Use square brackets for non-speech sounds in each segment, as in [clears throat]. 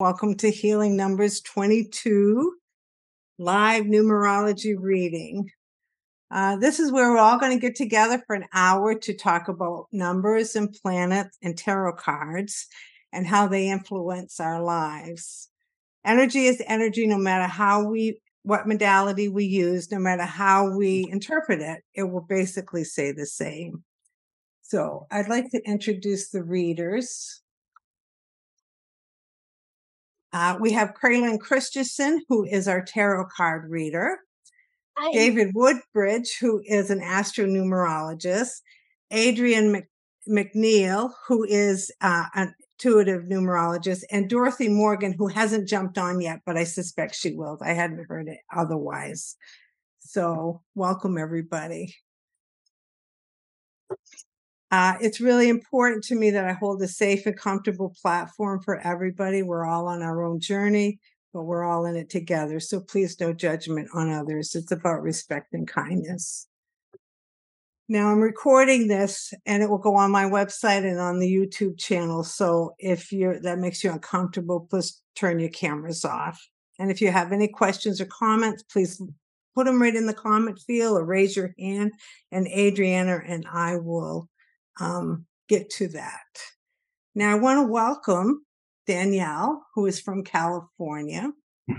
Welcome to Healing Numbers 22 live numerology reading. Uh, this is where we're all going to get together for an hour to talk about numbers and planets and tarot cards and how they influence our lives. Energy is energy no matter how we, what modality we use, no matter how we interpret it, it will basically say the same. So I'd like to introduce the readers. Uh, we have Craelynn Christensen, who is our tarot card reader. Hi. David Woodbridge, who is an astronumerologist. Adrian Mc, McNeill, who is uh, an intuitive numerologist. And Dorothy Morgan, who hasn't jumped on yet, but I suspect she will. I hadn't heard it otherwise. So, welcome everybody. Uh, it's really important to me that I hold a safe and comfortable platform for everybody. We're all on our own journey, but we're all in it together. So please, no judgment on others. It's about respect and kindness. Now I'm recording this and it will go on my website and on the YouTube channel. So if you're that makes you uncomfortable, please turn your cameras off. And if you have any questions or comments, please put them right in the comment field or raise your hand and Adrianna and I will um, get to that. Now, I want to welcome Danielle, who is from California. [laughs]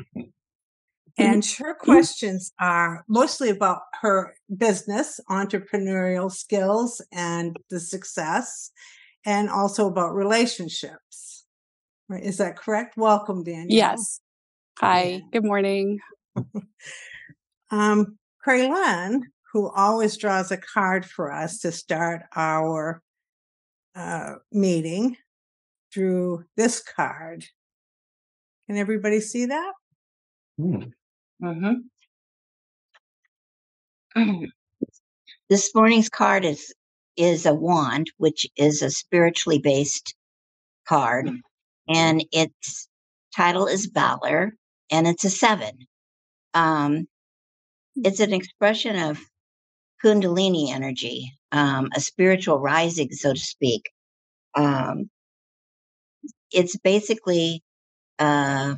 And her questions are mostly about her business, entrepreneurial skills, and the success, and also about relationships. Right? Is that correct? Welcome, Danielle. Yes. Hi. Good morning. [laughs] um, Craelynn who always draws a card for us to start our uh, meeting, drew this card. Can everybody see that? Mm. Mm-hmm. [clears throat] this morning's card is is a wand, which is a spiritually based card, mm. and its title is Valor, and it's a seven. Um, it's an expression of Kundalini energy, um, a spiritual rising, so to speak. Um, it's basically uh,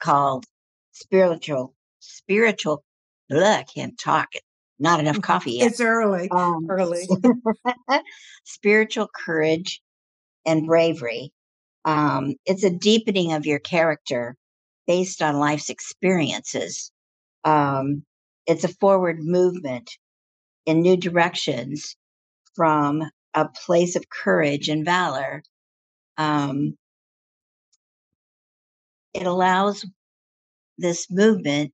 called spiritual, spiritual. Bleh, I can't talk. Not enough [laughs] coffee yet. It's early. Um, early. [laughs] spiritual courage and bravery. Um, it's a deepening of your character based on life's experiences. Um, it's a forward movement in new directions from a place of courage and valor. Um, it allows this movement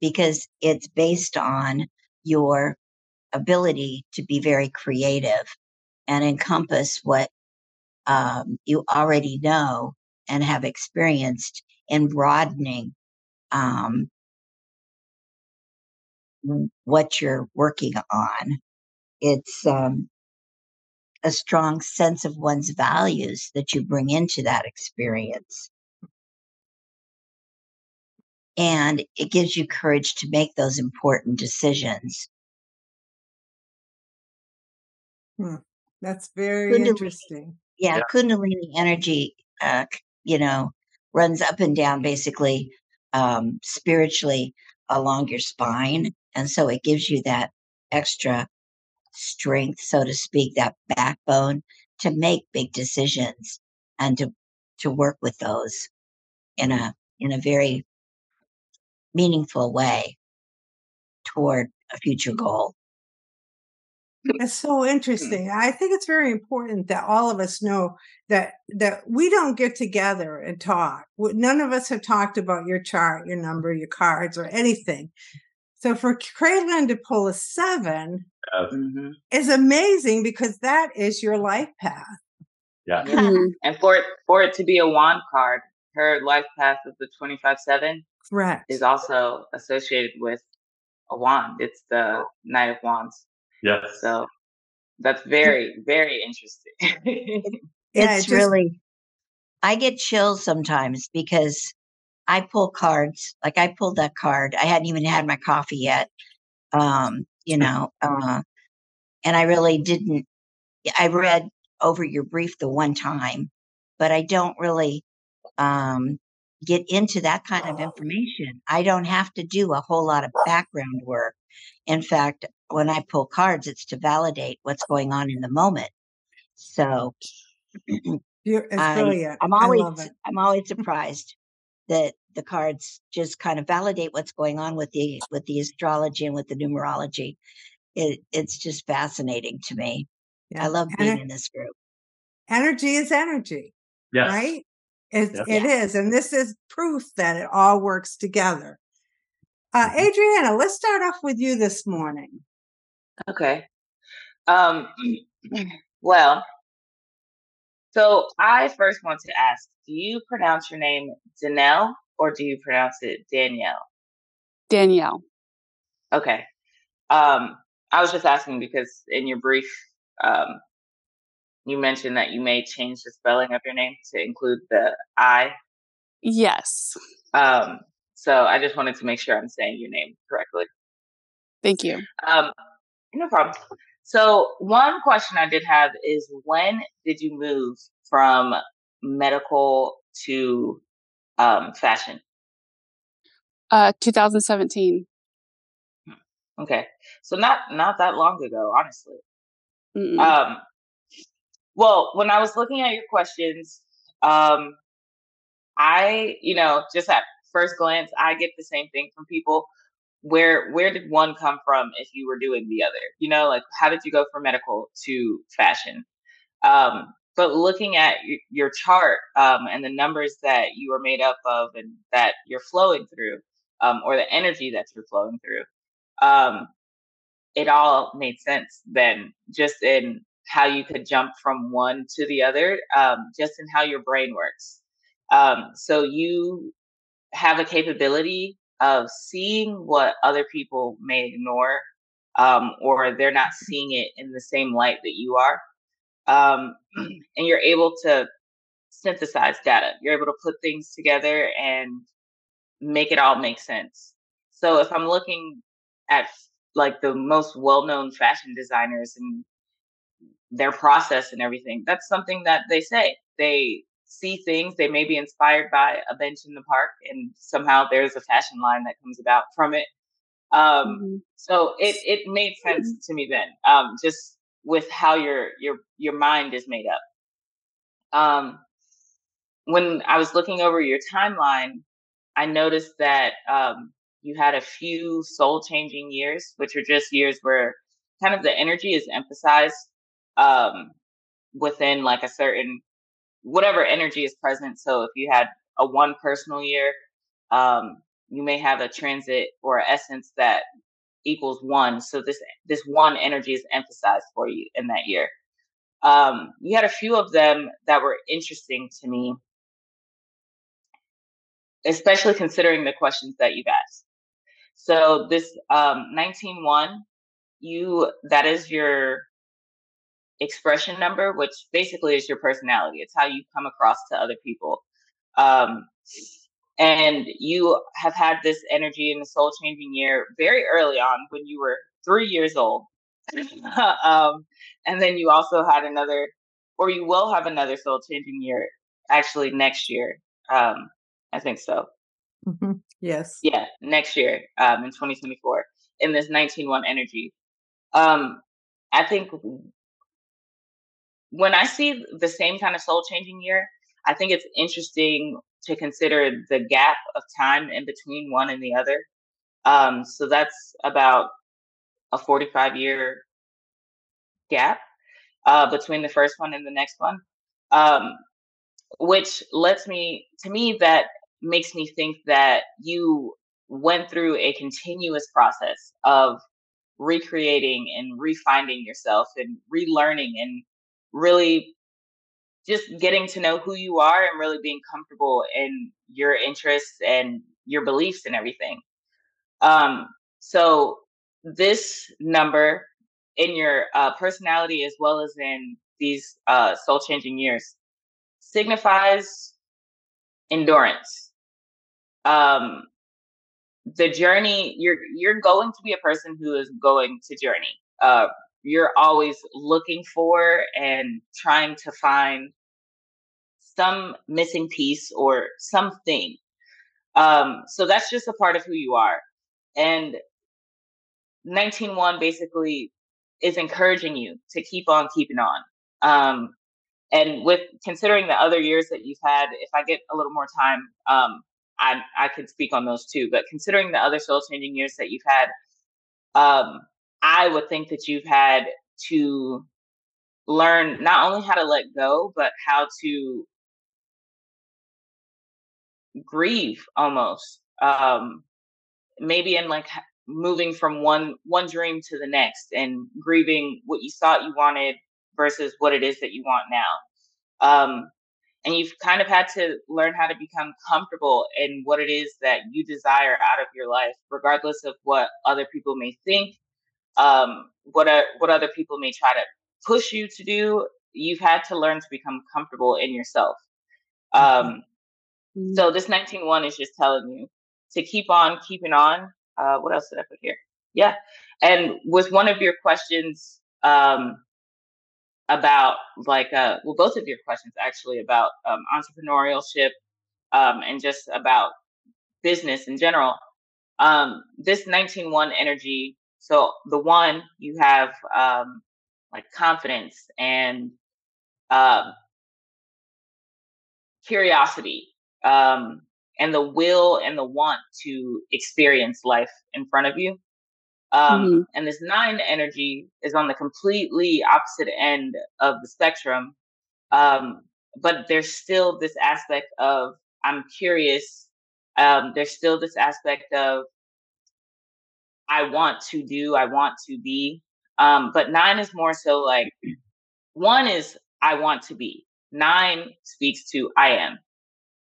because it's based on your ability to be very creative and encompass what um, you already know and have experienced in broadening um, what you're working on. It's um, a strong sense of one's values that you bring into that experience. And it gives you courage to make those important decisions. Hmm. That's very Kundalini, interesting. Yeah, yeah, Kundalini energy, uh, you know, runs up and down basically um, spiritually along your spine. And so it gives you that extra strength, so to speak, that backbone to make big decisions and to, to work with those in a, in a very meaningful way toward a future goal. It's so hmm. interesting. I think it's very important that all of us know that that we don't get together and talk. None of us have talked about your chart, your number, your cards, or anything. So for Craelynn to pull a 7 mm-hmm. is amazing because that is your life path. Yeah. yeah. Mm-hmm. And for it for it to be a wand card, her life path of the 25-7 Correct. is also associated with a wand. It's the Knight of Wands. Yes. So that's very, very interesting. [laughs] yeah, it's it just, really I get chills sometimes because I pull cards. Like I pulled that card. I hadn't even had my coffee yet. Um, you know, uh, and I really didn't. I read over your brief the one time, but I don't really um, get into that kind of information. I don't have to do a whole lot of background work. In fact, when I pull cards, it's to validate what's going on in the moment. So [clears throat] I, brilliant. I'm I always. I'm always [laughs] surprised that the cards just kind of validate what's going on with the with the astrology and with the numerology. It it's just fascinating to me. Yeah. I love being Ener- in this group. energy is energy, Yes. right? It, Yep. it is. And this is proof that it all works together. Uh, Mhm. Adrianna, let's start off with you this morning. Okay. Um, [clears throat] well, so I first want to ask, do you pronounce your name Danelle or do you pronounce it Danielle? Danielle. Okay. Um, I was just asking because in your brief, um, you mentioned that you may change the spelling of your name to include the I. Yes. Um, so I just wanted to make sure I'm saying your name correctly. Thank you. Um, no problem. So one question I did have is when did you move from medical to um, fashion? Uh, 2017. Okay, so not not that long ago, honestly. Mm-mm. Um, well, when I was looking at your questions, um, I, you know, just at first glance, I get the same thing from people. Where where did one come from if you were doing the other? You know, like how did you go from medical to fashion? Um, but looking at your chart um, and the numbers that you are made up of and that you're flowing through, um, or the energy that you're flowing through, um, it all made sense then, just in how you could jump from one to the other, um, just in how your brain works. Um, so you have a capability of seeing what other people may ignore, um, or they're not seeing it in the same light that you are. Um, [clears throat] and you're able to synthesize data. You're able to put things together and make it all make sense. So if I'm looking at like the most well-known fashion designers and their process and everything, that's something that they say. They see things, they may be inspired by a bench in the park and somehow there's a fashion line that comes about from it. Um, Mhm. so it it made sense to me then, um, just with how your your your mind is made up. Um, when I was looking over your timeline, I noticed that um, you had a few soul changing years, which are just years where kind of the energy is emphasized um, within like a certain whatever energy is present. So if you had a one personal year, um, you may have a transit or essence that equals one. So this this one energy is emphasized for you in that year. Um, you had a few of them that were interesting to me, especially considering the questions that you've asked. So this um, 19-1, you that is your expression number, which basically is your personality. It's how you come across to other people. Um, and you have had this energy in the soul changing year very early on when you were three years old. [laughs] um, and then you also had another, or you will have another soul changing year actually next year. Um, I think so. Mhm. Yes. Yeah, next year, um, in 2024, in this 19-1 energy. Um, I think when I see the same kind of soul changing year, I think it's interesting to consider the gap of time in between one and the other. Um, so that's about a 45 year gap uh, between the first one and the next one, um, which lets me, to me, that makes me think that you went through a continuous process of recreating and refinding yourself and relearning and really just getting to know who you are and really being comfortable in your interests and your beliefs and everything. Um, so this number in your uh, personality as well as in these uh, soul changing years signifies endurance. Um, the journey you're you're going to be a person who is going to journey. Uh, you're always looking for and trying to find some missing piece or something. Um, so that's just a part of who you are. And 19.1 basically is encouraging you to keep on keeping on. Um, and with considering the other years that you've had, if I get a little more time, um, I I could speak on those too. But considering the other soul changing years that you've had, um, I would think that you've had to learn not only how to let go, but how to grieve almost. Um, maybe in like moving from one one dream to the next and grieving what you thought you wanted versus what it is that you want now. Um, and you've kind of had to learn how to become comfortable in what it is that you desire out of your life, regardless of what other people may think, um, what are, what other people may try to push you to do. You've had to learn to become comfortable in yourself. Um, mm-hmm. So this 19.1 is just telling you to keep on keeping on. Uh, what else did I put here? Yeah. And with one of your questions, um, about like uh well both of your questions actually about um, entrepreneurship um, and just about business in general um, this 19-1 energy so the one you have um, like confidence and um, curiosity um, and the will and the want to experience life in front of you um, mm-hmm. And this nine energy is on the completely opposite end of the spectrum. Um, but there's still this aspect of I'm curious. Um, there's still this aspect of I want to do, I want to be. Um, but nine is more so like one is I want to be. Nine speaks to I am.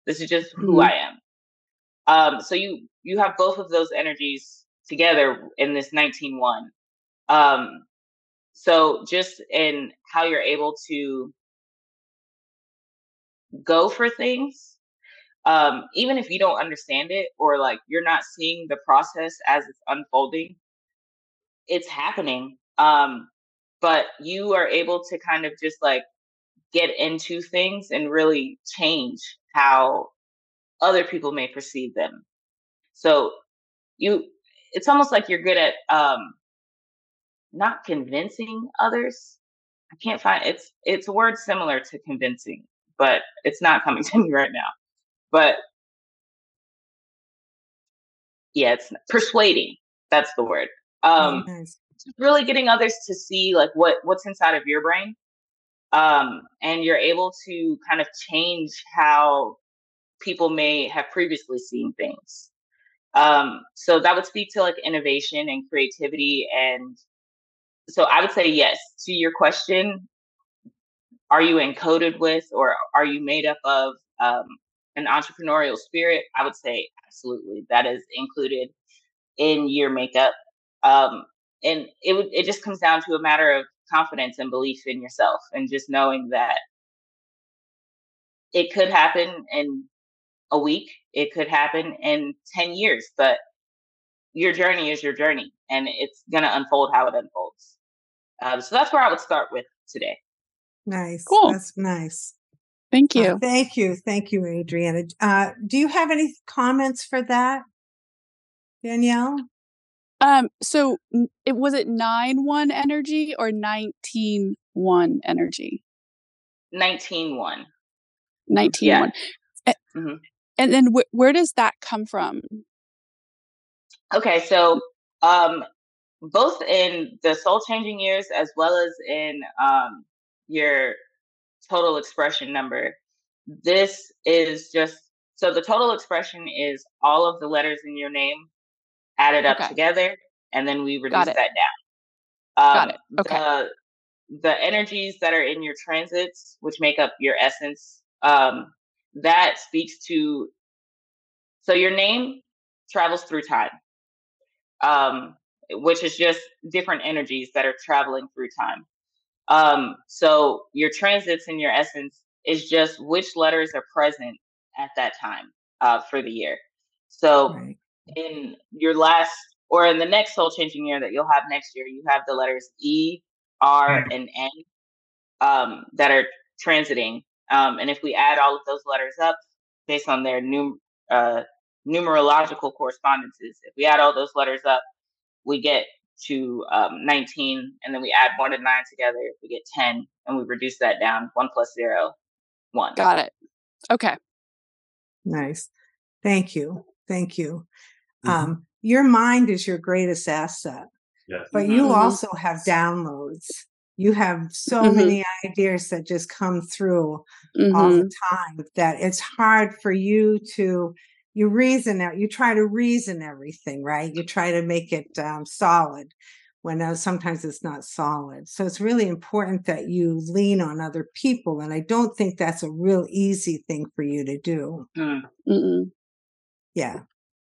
This is just who mm-hmm. I am. Um, so you you have both of those energies together in this 19-1. Um, so just in how you're able to go for things, um, even if you don't understand it or like you're not seeing the process as it's unfolding, it's happening. Um, but you are able to kind of just like get into things and really change how other people may perceive them. So you it's almost like you're good at um not convincing others. I can't find it's it's a word similar to convincing, but it's not coming [laughs] to me right now. But yeah, it's persuading. That's the word. Um oh, nice. really getting others to see like what what's inside of your brain. Um and you're able to kind of change how people may have previously seen things. Um, so that would speak to like innovation and creativity. And so I would say yes to your question. Are you encoded with or are you made up of um, an entrepreneurial spirit? I would say absolutely. That is included in your makeup. Um, and it would it just comes down to a matter of confidence and belief in yourself and just knowing that it could happen in a week. It could happen in 10 years, but your journey is your journey and it's going to unfold how it unfolds. Um, so that's where I would start with today. Nice. Cool. That's nice. Thank uh, you. Uh, thank you. Thank you, Adrianna. Uh, do you have any comments for that, Danielle? Um, so it was it nine one energy or nineteen one energy? Nineteen one. Nineteen yeah. one. Mm-hmm. And then wh- where does that come from? Okay, so um, both in the soul changing years as well as in um, your total expression number, this is just so the total expression is all of the letters in your name added up okay. together, and then we reduce that down. Um, Got it. Okay. The, the energies that are in your transits, which make up your essence, um, that speaks to so your name travels through time um, which is just different energies that are traveling through time um, so your transits and your essence is just which letters are present at that time uh, for the year. So right. in your last or in the next soul changing year that you'll have next year you have the letters e r and n um, that are transiting. Um, and if we add all of those letters up based on their num- uh, numerological correspondences, if we add all those letters up, we get to um, 19, and then we add one and nine together, we get 10, and we reduce that down one plus zero, one. Got it. Okay. Nice. Thank you. Thank you. Mhm. Um, your mind is your greatest asset, Yes. but Mhm. you also have downloads. You have so Mhm. many ideas that just come through all the time that it's hard for you to you reason out you try to reason everything right? You try to make it um, solid when uh, sometimes it's not solid. So it's really important that you lean on other people and i don't think that's a real easy thing for you to do. Mm. Yeah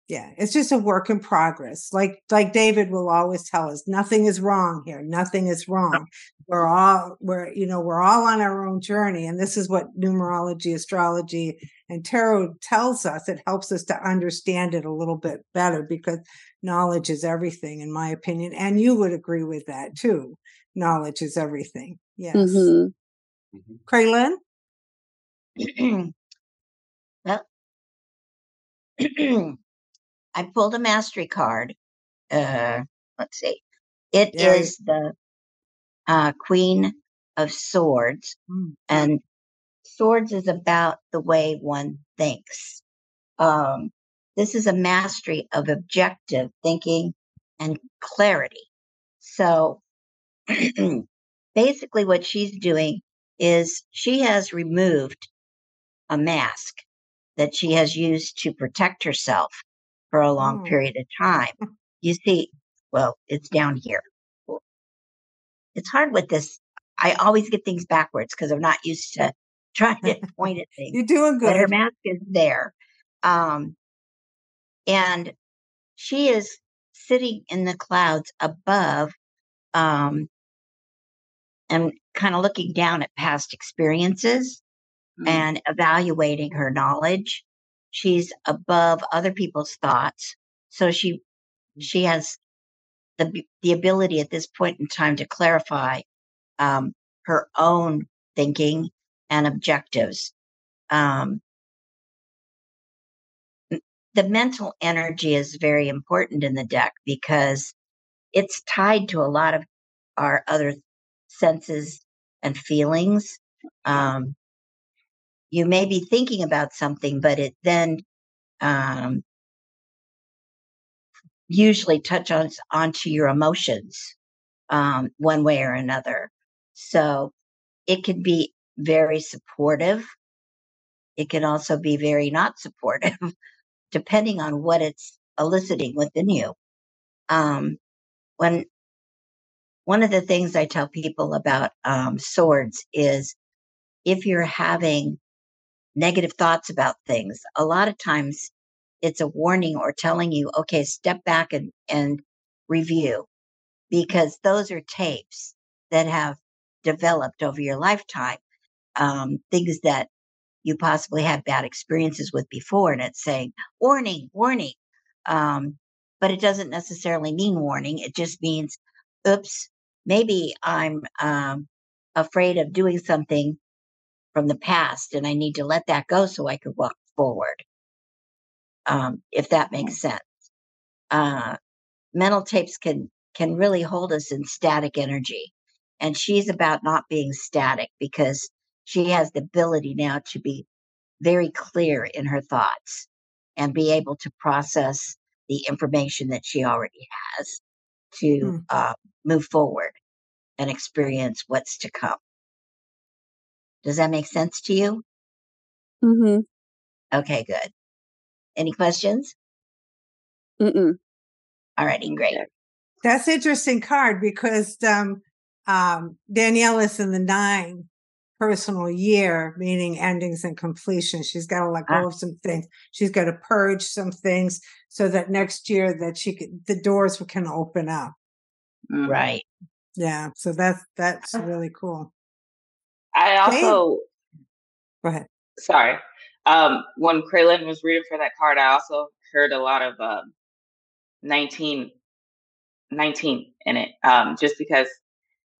yeah it's just a work in progress. Like like david will always tell us nothing is wrong here. Nothing is wrong. We're all we're you know we're all on our own journey. And this is what numerology astrology and tarot tells us. It helps us to understand it a little bit better because knowledge is everything in my opinion and you would agree with that too. Knowledge is everything. Yes. Mhm. Mhm. [clears throat] [clears throat] I pulled a mastery card. Uh, let's see. It is Yeah. the uh, Queen of Swords, Mm. and swords is about the way one thinks. Um, this is a mastery of objective thinking and clarity. So [clears throat] basically, what she's doing is she has removed a mask that she has used to protect herself for a long Oh. period of time. [laughs] You see, well, it's down here. It's hard with this. I always get things backwards because I'm not used to trying to [laughs] point at things You're doing good. but her mask is there. Um, and she is sitting in the clouds above um, and kind of looking down at past experiences Mm. and evaluating her knowledge. She's above other people's thoughts. So she she has the the ability at this point in time to clarify um, her own thinking and objectives. Um, the mental energy is very important in the deck because it's tied to a lot of our other senses and feelings. Um, you may be thinking about something, but it then um, usually touch on onto your emotions um, one way or another. So it can be very supportive. It can also be very not supportive, [laughs] depending on what it's eliciting within you. Um, when one of the things I tell people about um, swords is if you're having negative thoughts about things, a lot of times it's a warning or telling you, okay, step back and, and review because those are tapes that have developed over your lifetime, um, things that you possibly had bad experiences with before. And it's saying, warning, warning. Um, but it doesn't necessarily mean warning. It just means, oops, maybe I'm um, afraid of doing something from the past and I need to let that go so I could walk forward. Um, if that makes sense. Uh, mental tapes can can really hold us in static energy. And she's about not being static because she has the ability now to be very clear in her thoughts and be able to process the information that she already has to Hmm. uh, move forward and experience what's to come. Does that make sense to you? Mm-hmm. Okay, good. Any questions? Mm-mm. All righty, great. That's interesting card because um, um, Danielle is in the nine personal year, meaning endings and completion. She's got to let Ah. go of some things. She's got to purge some things so that next year that she could, the doors can open up. Right. Yeah. So that's that's really cool. I also Go ahead. sorry. Um, when Craelynn was reading for that card, I also heard a lot of um, 19, 19 in it, um, just because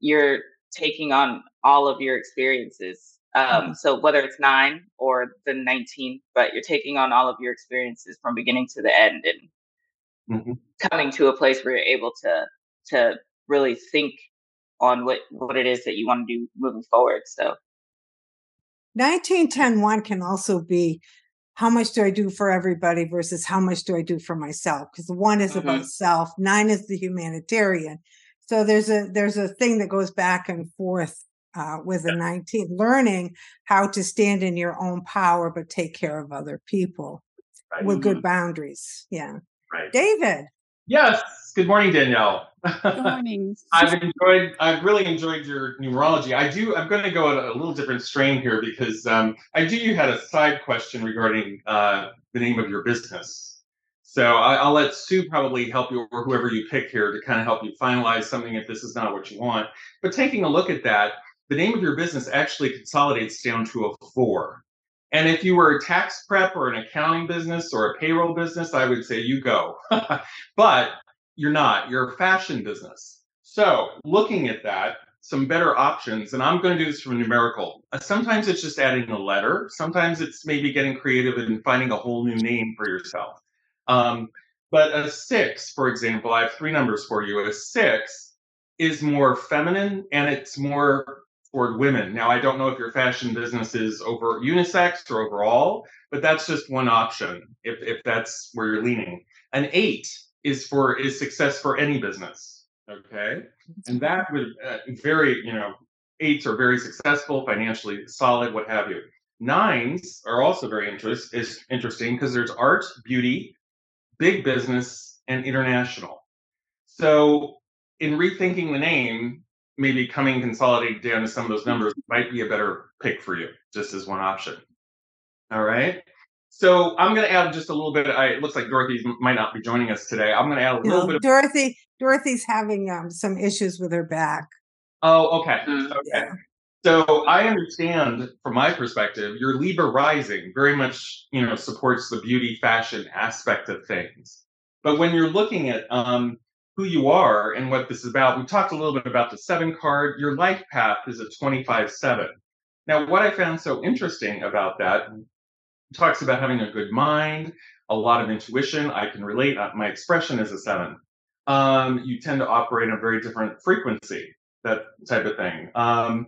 you're taking on all of your experiences Um, so whether it's nine or the 19, but you're taking on all of your experiences from beginning to the end and Mhm. coming to a place where you're able to to really think on what what it is that you want to do moving forward. So 1910 can also be how much do I do for everybody versus how much do I do for myself? Because one is about self, nine is the humanitarian. So there's a there's a thing that goes back and forth uh, with the 19th, learning how to stand in your own power but take care of other people Right. with good boundaries. Yeah. Right. David. Yes. Good morning, Danielle. Good [laughs] morning. I've enjoyed. I've really enjoyed your numerology. I do. I'm going to go at a little different strain here because um, I do. You had a side question regarding uh, the name of your business. So I, I'll let Sue probably help you, or whoever you pick here, to kind of help you finalize something if this is not what you want. But taking a look at that, the name of your business actually consolidates down to a four. And if you were a tax prep or an accounting business or a payroll business, I would say you go. [laughs] but you're not. You're a fashion business. So, looking at that, some better options, and I'm going to do this from numerical. Uh, Sometimes it's just adding a letter. Sometimes it's maybe getting creative and finding a whole new name for yourself. Um, but a six, for example, I have three numbers for you. A six is more feminine and it's more toward women. Now, I don't know if your fashion business is over unisex or overall, but that's just one option if, if that's where you're leaning. An eight is for is success for any business. Okay, and that would uh, very you know eights are very successful, financially solid, what have you. Nines are also very interest is interesting because there's art, beauty, big business, and international. So in rethinking the name, maybe coming consolidated down to some of those numbers might be a better pick for you, just as one option. All right. So I'm going to add just a little bit. I, it looks like Dorothy might not be joining us today. I'm going to add a little No, bit. Of, Dorothy, Dorothy's having um, some issues with her back. oh, okay. Mm. Okay. Yeah. So I understand from my perspective, your Libra rising very much, you know, supports the beauty fashion aspect of things. But when you're looking at um, who you are and what this is about, we talked a little bit about the seven card. Your life path is a 25-7. Now, what I found so interesting about that it talks about having a good mind, a lot of intuition. I can relate. uh, My expression is a seven. Um, you tend to operate on a very different frequency, that type of thing. Um,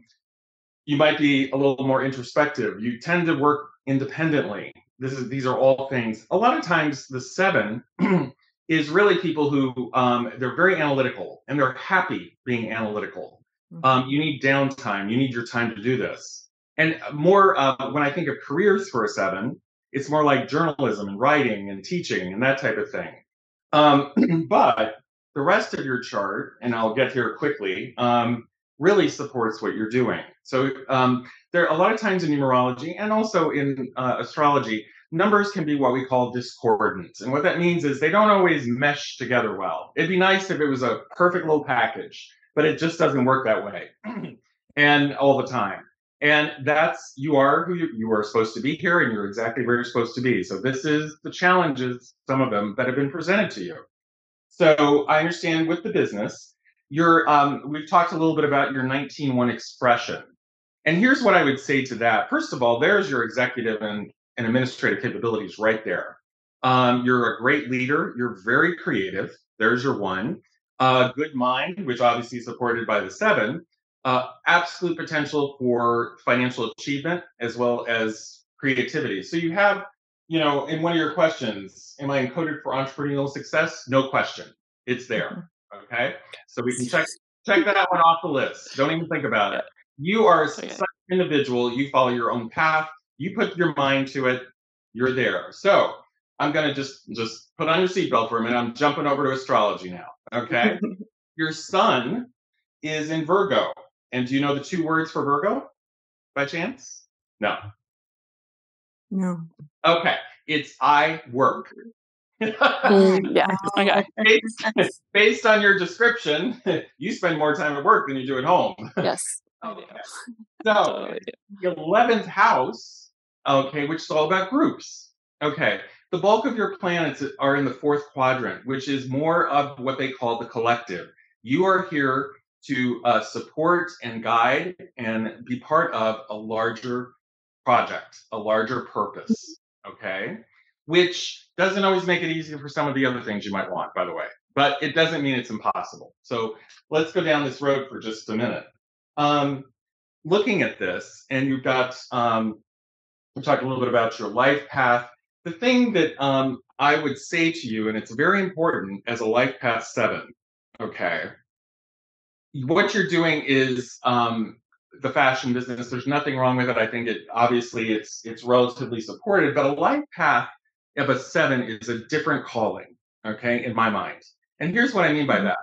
you might be a little more introspective. You tend to work independently. This is these are all things. A lot of times, the seven [clears throat] is really people who um, they're very analytical and they're happy being analytical. Um, you need downtime. You need your time to do this. And more uh, when I think of careers for a seven, it's more like journalism and writing and teaching and that type of thing. Um, [clears throat] but the rest of your chart, and I'll get here quickly, um, really supports what you're doing. So um, there are a lot of times in numerology and also in uh, astrology, numbers can be what we call discordant. And what that means is they don't always mesh together well. It'd be nice if it was a perfect little package, but it just doesn't work that way [clears throat] and all the time. And that's you are who you, you are supposed to be here, and you're exactly where you're supposed to be. So this is the challenges, some of them that have been presented to you. So I understand with the business, your um, we've talked a little bit about your 19-1 expression. And here's what I would say to that. First of all, there's your executive and, and administrative capabilities right there. Um, you're a great leader. You're very creative. There's your one. Uh, good mind, which obviously is supported by the seven. Uh, absolute potential for financial achievement as well as creativity. So you have, you know, in one of your questions, am I encoded for entrepreneurial success? No question. It's there. Okay. So we can check [laughs] check that one off the list. Don't even think about it. You are a such an individual. You follow your own path. You put your mind to it. You're there. So I'm gonna just just put on your seatbelt for a minute. I'm jumping over to astrology now. Okay. [laughs] your sun is in Virgo. And do you know the two words for Virgo by chance? No. No. Okay. It's I work. Mm, [laughs] yeah. Okay. based, based on your description, [laughs] you spend more time at work than you do at home. Yes. [laughs] I do. Okay. So Totally the 11th house, okay, which is all about groups. Okay. The bulk of your planets are in the fourth quadrant, which is more of what they call the collective. You are here to uh, support and guide and be part of a larger project, a larger purpose. Okay. Which doesn't always make it easy for some of the other things you might want, by the way, but it doesn't mean it's impossible. So let's go down this road for just a minute. Um, looking at this, and you've got, um, we talked a little bit about your life path. The thing that um, I would say to you, and it's very important as a life path seven, okay, what you're doing is um, the fashion business. There's nothing wrong with it. I think it obviously it's it's relatively supported, but a life path of a seven is a different calling, okay, in my mind. And here's what I mean by Mhm. that.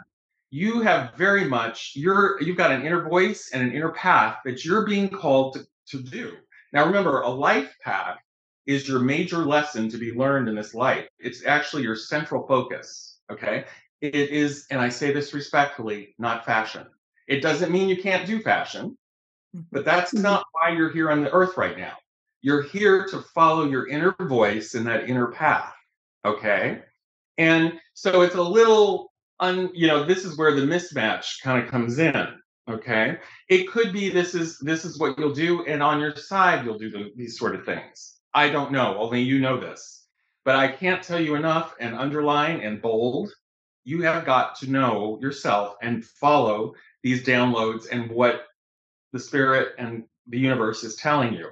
You have very much you're you've got an inner voice and an inner path that you're being called to, to do. Now remember, a life path is your major lesson to be learned in this life. It's actually your central focus. Okay. It is, and I say this respectfully, not fashion. It doesn't mean you can't do fashion, but that's Mhm. not why you're here on the earth right now. You're here to follow your inner voice and that inner path. Okay. And so it's a little un, you know, this is where the mismatch kind of comes in. Okay. It could be this is this is what you'll do, and on your side you'll do the, these sort of things. I don't know. Only you know this. But I can't tell you enough and underline and bold. You have got to know yourself and follow these downloads and what the spirit and the universe is telling you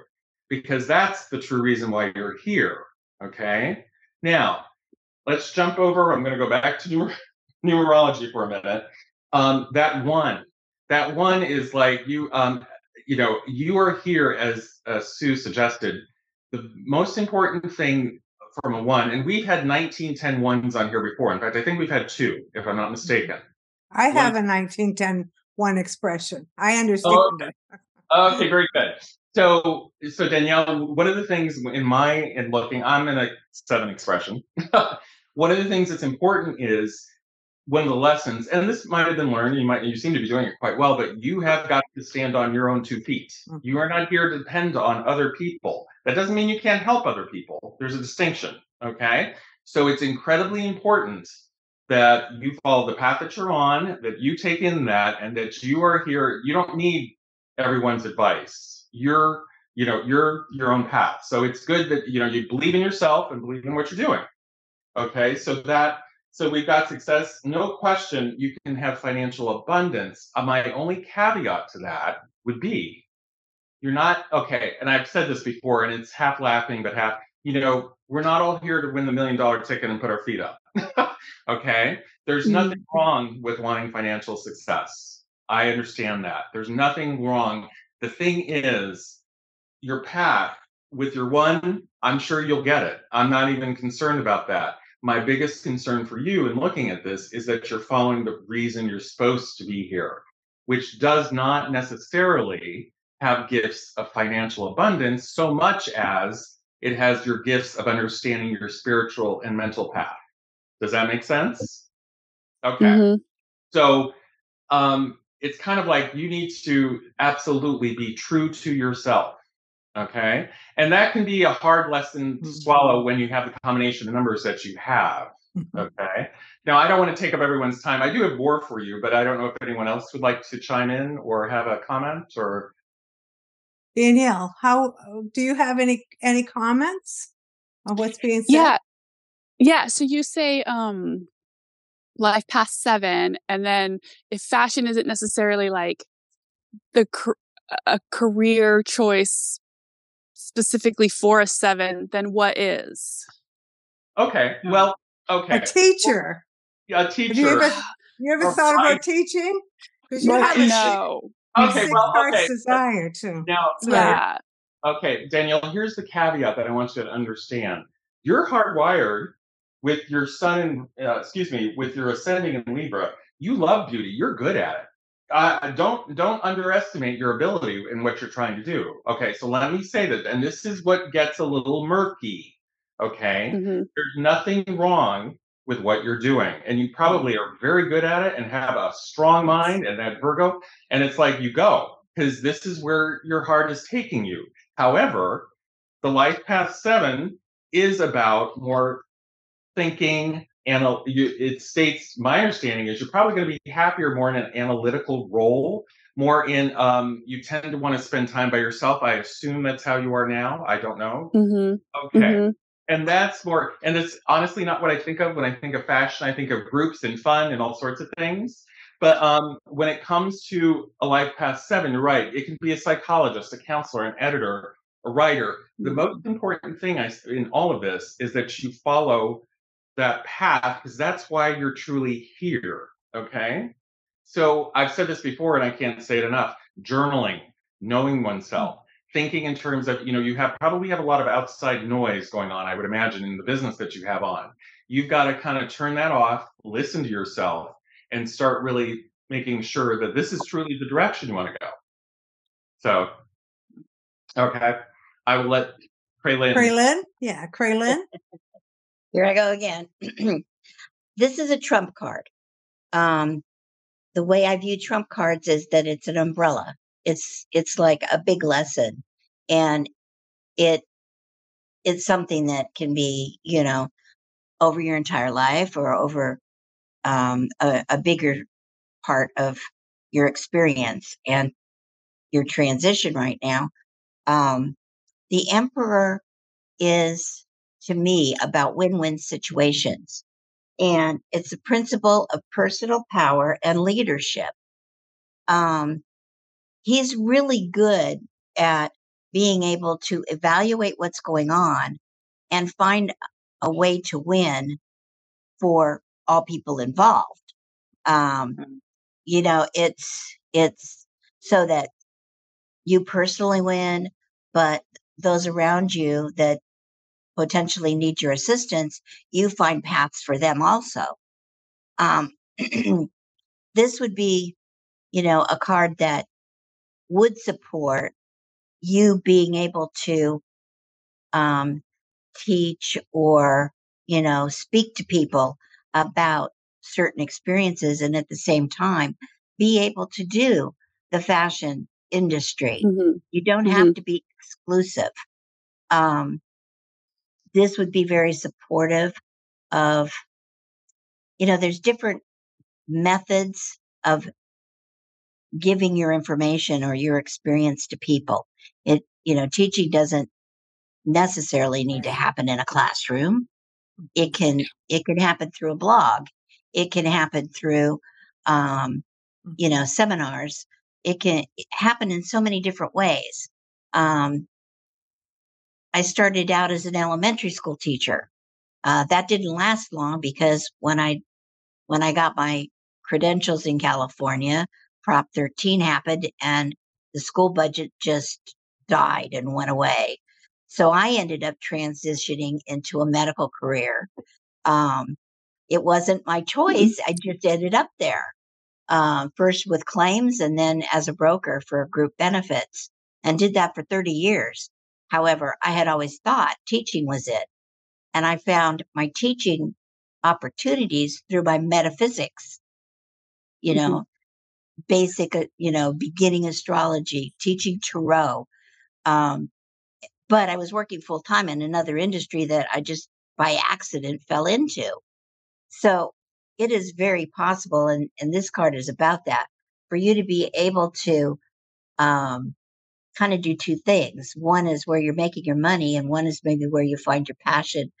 because that's the true reason why you're here okay? Now let's jump over i'm going to go back to [laughs] numerology for a minute. Um, that one that one is like you um, you know you are here as uh, sue suggested. The most important thing from a one and we've had 19 10 ones on here before in fact i think we've had two if i'm not mistaken I One- have a 1910 one expression. I understand okay. Okay, very good. So, so Danielle, one of the things in my in looking, I'm in a seven expression. [laughs] one of the things that's important is one of the lessons, and this might have been learned. You might, you seem to be doing it quite well, but you have got to stand on your own two feet. Mhm. You are not here to depend on other people. That doesn't mean you can't help other people. There's a distinction. Okay, so it's incredibly important that you follow the path that you're on, that you take in that, and that you are here. You don't need everyone's advice. You're, you know, you're your own path. So it's good that you know you believe in yourself and believe in what you're doing. Okay, so that so we've got success. No question, you can have financial abundance. Uh, my only caveat to that would be you're not okay. And I've said this before, and it's half laughing, but half. You know, we're not all here to win the million dollar ticket and put our feet up. [laughs] okay, there's Mhm. nothing wrong with wanting financial success. I understand that. There's nothing wrong. The thing is, your path with your one, I'm sure you'll get it. I'm not even concerned about that. My biggest concern for you in looking at this is that you're following the reason you're supposed to be here, which does not necessarily have gifts of financial abundance so much as it has your gifts of understanding your spiritual and mental path. Does that make sense? Okay. Mhm. So um, it's kind of like you need to absolutely be true to yourself. Okay. And that can be a hard lesson to Mhm. swallow when you have the combination of numbers that you have. Mhm. Okay. Now, I don't want to take up everyone's time. I do have more for you, but I don't know if anyone else would like to chime in or have a comment or. Danielle, how do you have any any comments on what's being said? Yeah. Yeah. So you say um life past seven, and then if fashion isn't necessarily like the a career choice specifically for a seven, then what is? Okay. Well, okay. A teacher. A Have you teacher. ever you ever thought fine. about teaching? Because you Well, have a no. Okay. six Well, hearts okay. desire too. Now, Yeah. Okay, Danielle, here's the caveat that I want you to understand. You're hardwired with your sun and, uh, excuse me, with your ascending in Libra. You love beauty. You're good at it. Uh, don't don't underestimate your ability in what you're trying to do. Okay, so let me say that, and this is what gets a little murky. Okay, hmm there's nothing wrong with what you're doing, and you probably are very good at it and have a strong mind and that Virgo, and it's like you go because this is where your heart is taking you. However, the life path seven is about more thinking, And it states my understanding is you're probably going to be happier more in an analytical role more in um, you tend to want to spend time by yourself. I assume that's how you are now. I don't know. Hmm okay. Hmm and that's more and it's honestly not what i think of when i think of fashion. I think of groups and fun and all sorts of things. But um, when it comes to a life past seven you're right. It can be a psychologist a counselor an editor a writer. The Mhm. most important thing I, in all of this is that you follow that path because that's why you're truly here okay? So i've said this before and i can't say it enough. Journaling knowing oneself thinking in terms of you know you have probably have a lot of outside noise going on i would imagine in the business that you have on you've got to kind of turn that off listen to yourself and start really making sure that this is truly the direction you want to go so okay i will let Craelynn. Craelynn? Yeah, Craelynn. [laughs] Here I go again. [clears throat] this is a trump card. Um, the way I view trump cards is that it's an umbrella. It's it's like a big lesson, and it it's something that can be you know over your entire life or over um, a, a bigger part of your experience and your transition right now. Um, the emperor is to me about win-win situations and it's the principle of personal power and leadership um, he's really good at being able to evaluate what's going on and find a way to win for all people involved um, Mhm. you know it's it's so that you personally win but those around you that potentially need your assistance you find paths for them also um, [clears throat] this would be you know a card that would support you being able to um, teach or you know speak to people about certain experiences and at the same time be able to do the fashion industry. Hmm you don't have to be exclusive. Um, this would be very supportive of you know there's different methods of giving your information or your experience to people. It you know teaching doesn't necessarily need to happen in a classroom. It can it can happen through a blog. It can happen through um, you know seminars. It can happen in so many different ways. Um, i started out as an elementary school teacher. Uh, that didn't last long because when i when i got my credentials in california prop 13 happened and the school budget just died and went away so i ended up transitioning into a medical career um, it wasn't my choice i just ended up there um, first with claims and then as a broker for group benefits and did that for 30 years. However, I had always thought teaching was it. And I found my teaching opportunities through my metaphysics, you Mhm. know, basic, uh, you know, beginning astrology, teaching tarot. Um, but I was working full time in another industry that I just by accident fell into. So it is very possible, and, and this card is about that, for you to be able to um, kind of do two things. One is where you're making your money, and one is maybe where you find your passion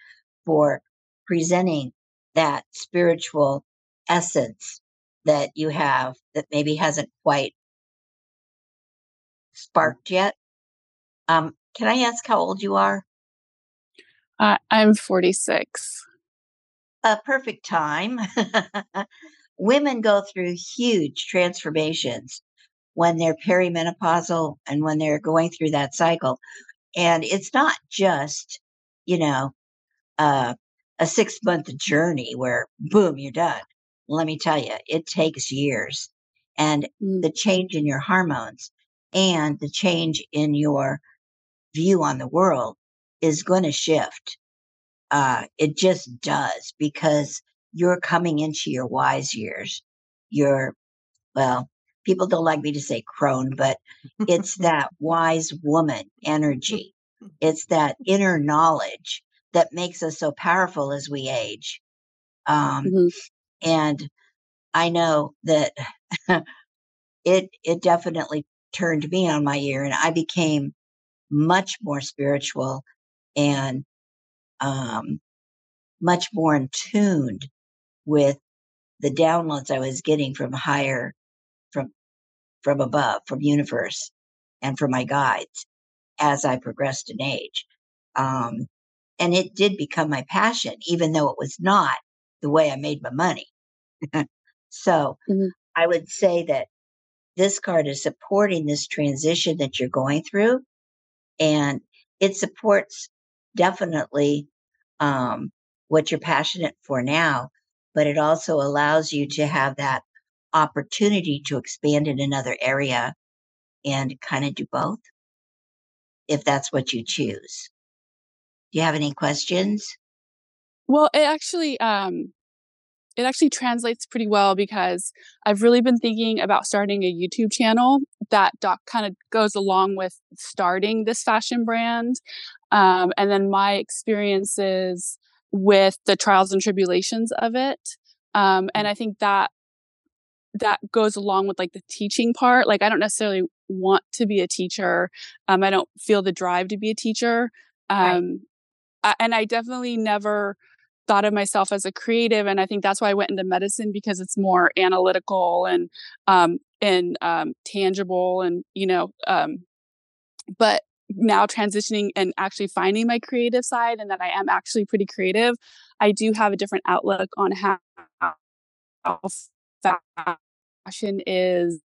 for presenting that spiritual essence that you have that maybe hasn't quite sparked yet. Um, can I ask how old you are? Uh, I'm 46. a perfect time. [laughs] Women go through huge transformations when they're perimenopausal and when they're going through that cycle. And it's not just, you know, uh, a six month journey where boom, you're done. Let me tell you, it takes years. And Mm. the change in your hormones and the change in your view on the world is going to shift uh, it just does because you're coming into your wise years. You're, well, people don't like me to say crone, but [laughs] it's that wise woman energy. It's that inner knowledge that makes us so powerful as we age. Um, Mhm. And I know that [laughs] it it definitely turned me on my ear, and I became much more spiritual and um, much more in tuned with the downloads I was getting from higher, from from above, from universe, and from my guides as I progressed in age. Um, and it did become my passion, even though it was not the way I made my money. [laughs] so Mhm. I would say that this card is supporting this transition that you're going through. And it supports definitely um, what you're passionate for now, but it also allows you to have that opportunity to expand in another area and kind of do both if that's what you choose. Do you have any questions? Well, it actually um it actually translates pretty well because I've really been thinking about starting a YouTube channel that doc kind of goes along with starting this fashion brand. Um, and then my experiences with the trials and tribulations of it. Um, and I think that that goes along with like the teaching part. Like I don't necessarily want to be a teacher. Um, I don't feel the drive to be a teacher. Right. Um, I, and I definitely never thought of myself as a creative and i think that's why i went into medicine because it's more analytical and um and um tangible and you know um but now transitioning and actually finding my creative side and that i am actually pretty creative i do have a different outlook on how, fashion is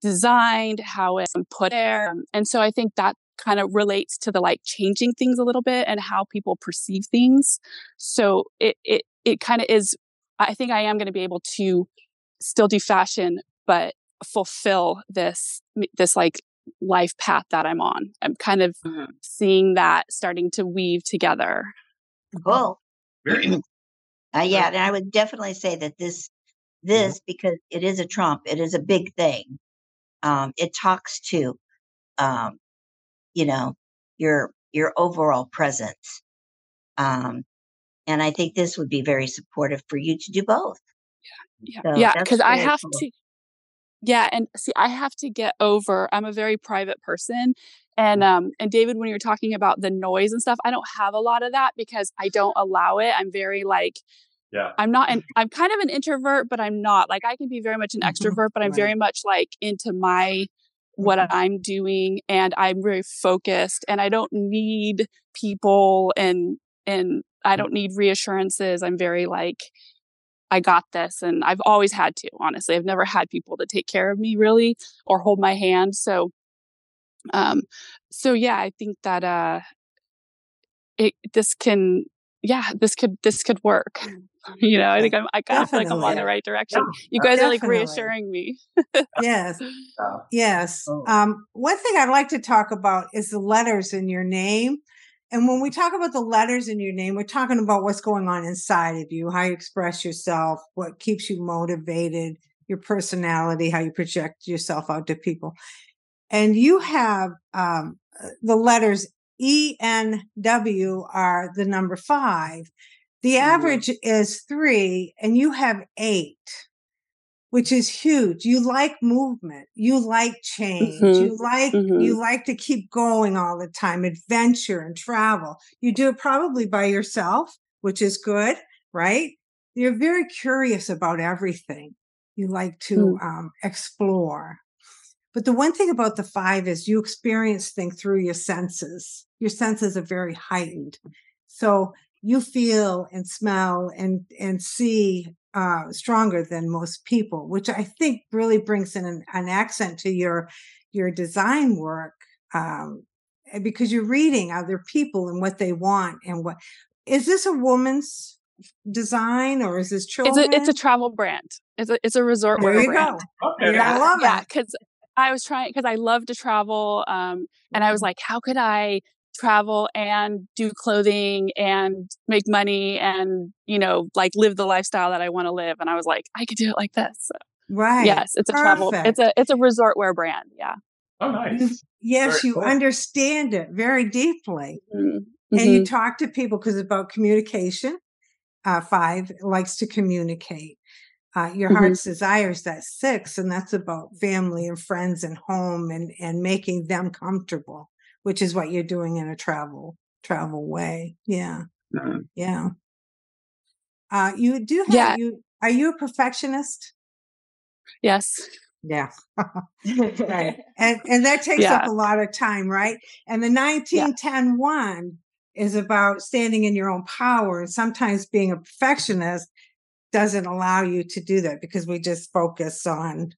designed how it's put there and so i think that kind of relates to the like changing things a little bit and how people perceive things. So it it it kind of is I think I am going to be able to still do fashion but fulfill this this like life path that I'm on. I'm kind of Mhm. seeing that starting to weave together. Cool. Very [clears throat] Uh, yeah, and I would definitely say that this this because it is a trump, it is a big thing. Um, it talks to um, you know your your overall presence. Um, and I think this would be very supportive for you to do both. Yeah. So yeah, cuz I have cool. to Yeah, and see I have to get over I'm a very private person and um and David when you're talking about the noise and stuff, I don't have a lot of that because I don't allow it. I'm very like Yeah. I'm not an I'm kind of an introvert, but I'm not. Like I can be very much an [laughs] extrovert, but I'm Right. very much like into my what Mhm. I'm doing and I'm very focused and I don't need people and and I don't need reassurances. I'm very like I got this and I've always had to, honestly. I've never had people to take care of me really or hold my hand. So um so yeah, I think that uh it this can yeah, this could this could work. [laughs] You know, I think I'm I kind of feel like I'm on the right direction. You guys are like reassuring me. Yes. [laughs] Yes. Oh. Um, one thing I'd like to talk about is the letters in your name. And when we talk about the letters in your name, we're talking about what's going on inside of you, how you express yourself, what keeps you motivated, your personality, how you project yourself out to people. And you have um, uh, the letters E N W are the number five. The Mhm. average is three, and you have eight which is huge. You like movement. You like change. Mhm. You like Mhm. you like to keep going all the time, adventure and travel. You do it probably by yourself, which is good, right? You're very curious about everything. You like to um, explore. But the one thing about the five is you experience things through your senses. Your senses are very heightened. So you feel and smell and and see uh, stronger than most people, which I think really brings in an, an accent to your your design work um, because you're reading other people and what they want and what is this a woman's design or is this It's children? a it's a travel brand. It's a it's a resort there wear you brand. go. Okay. Yeah, I love yeah, it. because I was trying because I love to travel, um, and I was Mhm. like, how could I travel and do clothing and make money and you know like live the lifestyle that I want to live? And I was like, I could do it like this. So, Right. yes, it's a travel. Perfect. It's a it's a resort wear brand. Yeah. Oh, nice. yes, Very you cool. understand it very deeply. Mm. and Mm-hmm. you talk to people because about communication. Uh, five likes to communicate. Uh, your Mhm. heart's desires that six, and that's about family and friends and home and and making them comfortable, which is what you're doing in a travel travel way. Yeah, Mhm. yeah. Uh, you do have Yeah. you. Are you a perfectionist? Yes. Yeah. [laughs] [laughs] right and and that takes Yeah. up a lot of time right and the 1910 one is about standing in your own power and sometimes being a perfectionist doesn't allow you to do that because we just focus on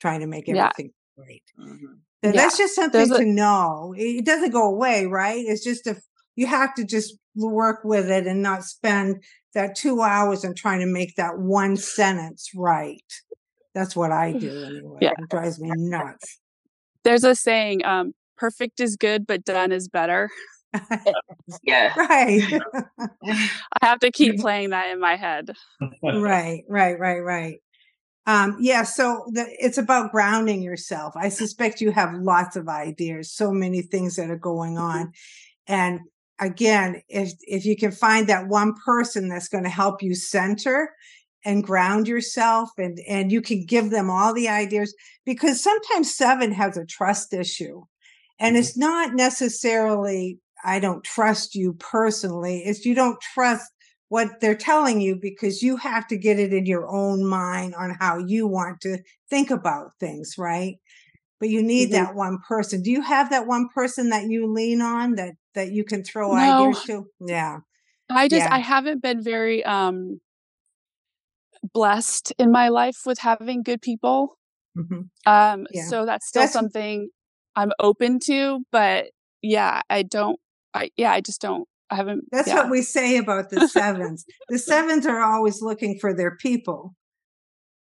trying to make Yeah. everything great Mhm. so Yeah. that's just something a- to know it it doesn't go away right it's just if you have to just work with it and not spend that two hours on trying to make that one sentence right that's what i [sighs] do anyway Yeah. it drives me nuts There's a saying, um, perfect is good, but done is better. [laughs] [laughs] yeah. right [laughs] I have to keep playing that in my head. right right right right um yeah so the, it's about grounding yourself. I suspect you have lots of ideas so many things that are going on. And again if if you can find that one person that's going to help you center and ground yourself and and you can give them all the ideas because sometimes seven has a trust issue. And Mhm. it's not necessarily i don't trust you personally it's you don't trust what they're telling you because you have to get it in your own mind on how you want to think about things right but you need Mhm. that one person do you have that one person that you lean on that that you can throw No. ideas to yeah I just Yeah. I haven't been very um blessed in my life with having good people. Mhm. Um Yeah. so that's still That's- something I'm open to, but yeah, I don't I yeah, I just don't I haven't that's yeah. what we say about the sevens. The [laughs] sevens are always looking for their people.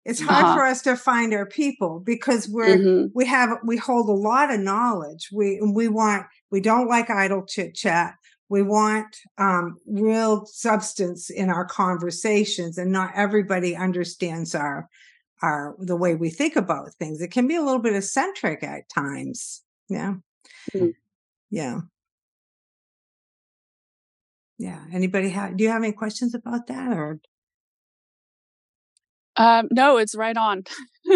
It's hard Uh-huh. for us to find our people because we're Mhm. we have we hold a lot of knowledge. We we want we don't like idle chit chat. We want um, real substance in our conversations and not everybody understands our our the way we think about things. It can be a little bit eccentric at times. Yeah. Mm. yeah yeah anybody have do you have any questions about that or Um no, it's right on. [laughs]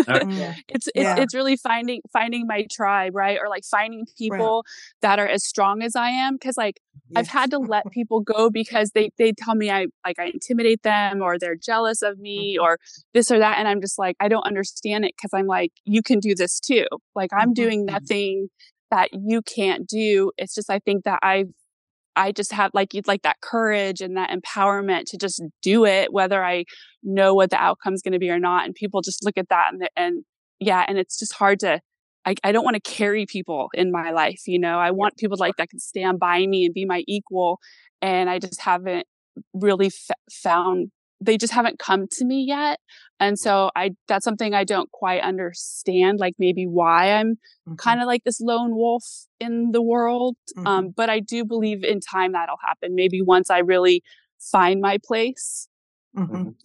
Mm, it's it's Yeah. it's really finding finding my tribe, right? Or like finding people that are as strong as I am cuz like I've had to let [laughs] people go because they they tell me I like I intimidate them or they're jealous of me Mhm. or this or that and I'm just like I don't understand it cuz I'm like you can do this too. Like I'm Mhm, doing mhm. nothing that you can't do. It's just I think that I I just have like you'd like that courage and that empowerment to just do it whether I know what the outcome's going to be or not and people just look at that and and yeah and it's just hard to I, I don't want to carry people in my life, you know. I want people like that can stand by me and be my equal, and I just haven't really f- found they just haven't come to me yet, and so I that's something I don't quite understand, like maybe why I'm Mhm, kind of like this lone wolf in the world. mhm. Um, but I do believe in time that'll happen. Maybe once I really find my place. Mhm.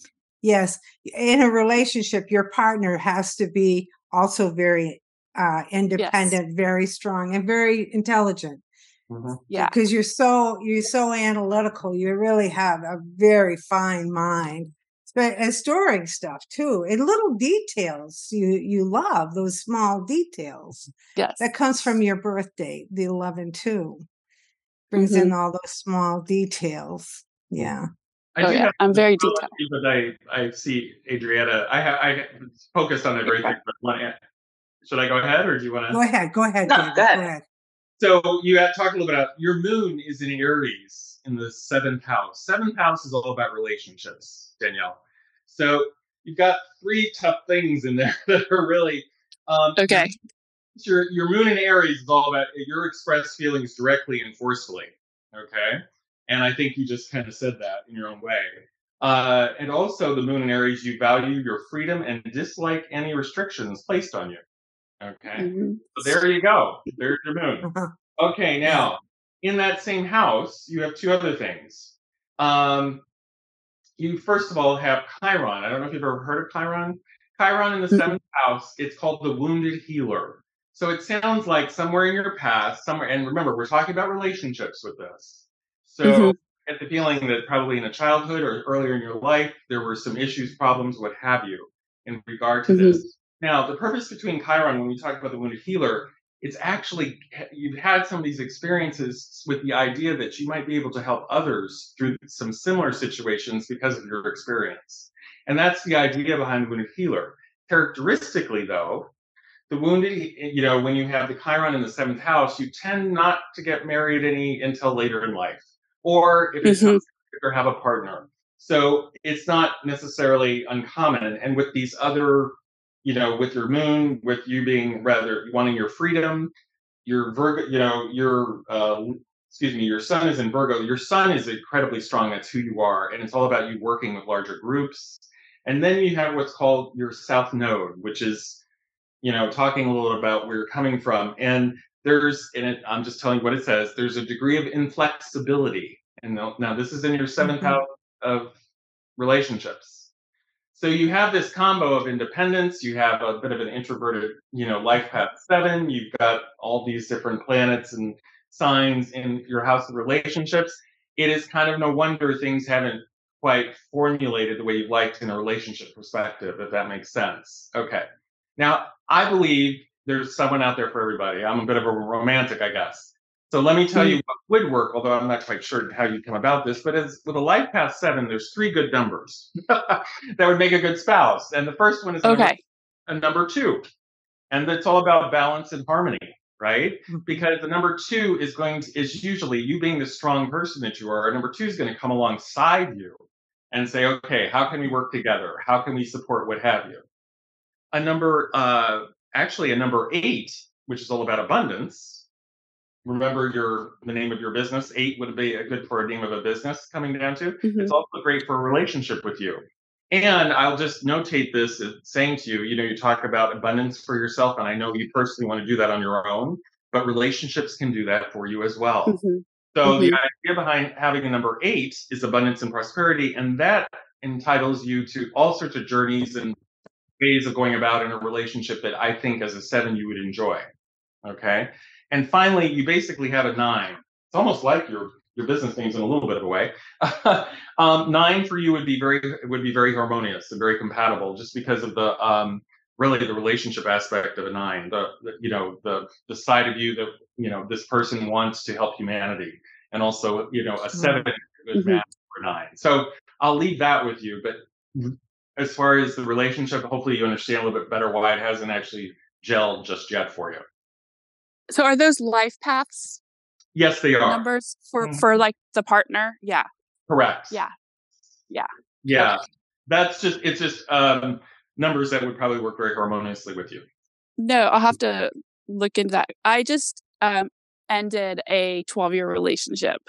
Yes, in a relationship, your partner has to be also very uh, independent, very strong, and very intelligent. Mhm. Yeah. because you're so you're so analytical. You really have a very fine mind, Spe- and storing stuff too. And little details you you love those small details. Yes. That comes from your birth date, the eleven two. Brings in all those small details. Yeah. I oh, yeah. I'm very detailed. But I, I see Adrianna. I have I focused on everything, but one. Should I go ahead, or do you want to? Go ahead. Go ahead. No, David, go ahead. So you had talked a little bit about your moon is in Aries in the seventh house. Seventh house is all about relationships, Danelle. So you've got three tough things in there [laughs] that are really um, Okay. your your moon in Aries is all about your express feelings directly and forcefully. Okay, and I think you just kind of said that in your own way. Uh, and also, the moon in Aries, you value your freedom and dislike any restrictions placed on you. Okay, Mhm. so there you go. There's your moon. Uh-huh. Okay, now in that same house, you have two other things. Um, you first of all have Chiron. I don't know if you've ever heard of Chiron. Chiron in the seventh house, it's called the wounded healer. So it sounds like somewhere in your past, somewhere, and remember, we're talking about relationships with this. So Mhm. I get the feeling that probably in a childhood or earlier in your life, there were some issues, problems, what have you, in regard to Mhm. this. Now, the purpose between Chiron, when we talk about the wounded healer, it's actually you've had some of these experiences with the idea that you might be able to help others through some similar situations because of your experience. And that's the idea behind the wounded healer. Characteristically, though, the wounded, you know, when you have the Chiron in the seventh house, you tend not to get married any until later in life, or if it's Mhm. or have a partner. So it's not necessarily uncommon. And with these other, you know, with your moon, with you being rather wanting your freedom, your Virgo, you know, your uh, excuse me, your sun is in Virgo. Your sun is incredibly strong. That's who you are, and it's all about you working with larger groups. And then you have what's called your South Node, which is you know, talking a little about where you're coming from. And there's, and it, I'm just telling you what it says, there's a degree of inflexibility. And now, this is in your 7th Mhm. house of relationships. So you have this combo of independence, you have a bit of an introverted, you know, life path seven, you've got all these different planets and signs in your house of relationships. It is kind of no wonder things haven't quite formulated the way you liked in a relationship perspective, if that makes sense. Okay. Now, I believe there's someone out there for everybody. I'm a bit of a romantic, I guess. So let me tell you what would work, although I'm not quite sure how you come about this. But as with a life path seven, there's three good numbers [laughs] that would make a good spouse. And the first one is number, Okay. a number two. And it's all about balance and harmony, right? Mhm. Because the number two is going to, is usually you being the strong person that you are, a number two is going to come alongside you and say, okay, how can we work together? How can we support what have you? a number uh actually a number eight which is all about abundance remember your the name of your business eight would be a good for a name of a business coming down to Mhm. it's also great for a relationship with you and i'll just notate this saying to you you know you talk about abundance for yourself and i know you personally want to do that on your own but relationships can do that for you as well Mhm. so the Mhm. idea behind having a number eight is abundance and prosperity, and that entitles you to all sorts of journeys and ways of going about in a relationship that I think as a seven you would enjoy. Okay. And finally, you basically have a nine. It's almost like your your business names in a little bit of a way. [laughs] um, nine for you would be very would be very harmonious and very compatible, just because of the um, really the relationship aspect of a nine. The, the you know the the side of you that you know this person wants to help humanity, and also you know a seven is a good match for nine. So I'll leave that with you, but as far as the relationship, hopefully you understand a little bit better why it hasn't actually gelled just yet for you. So are those life paths Yes, they are. numbers for Mhm. for like the partner? Yeah. Correct. Yeah. Yeah. Yeah. That's just it's just um numbers that would probably work very harmoniously with you. No, I'll have to look into that. I just um ended a 12 year relationship.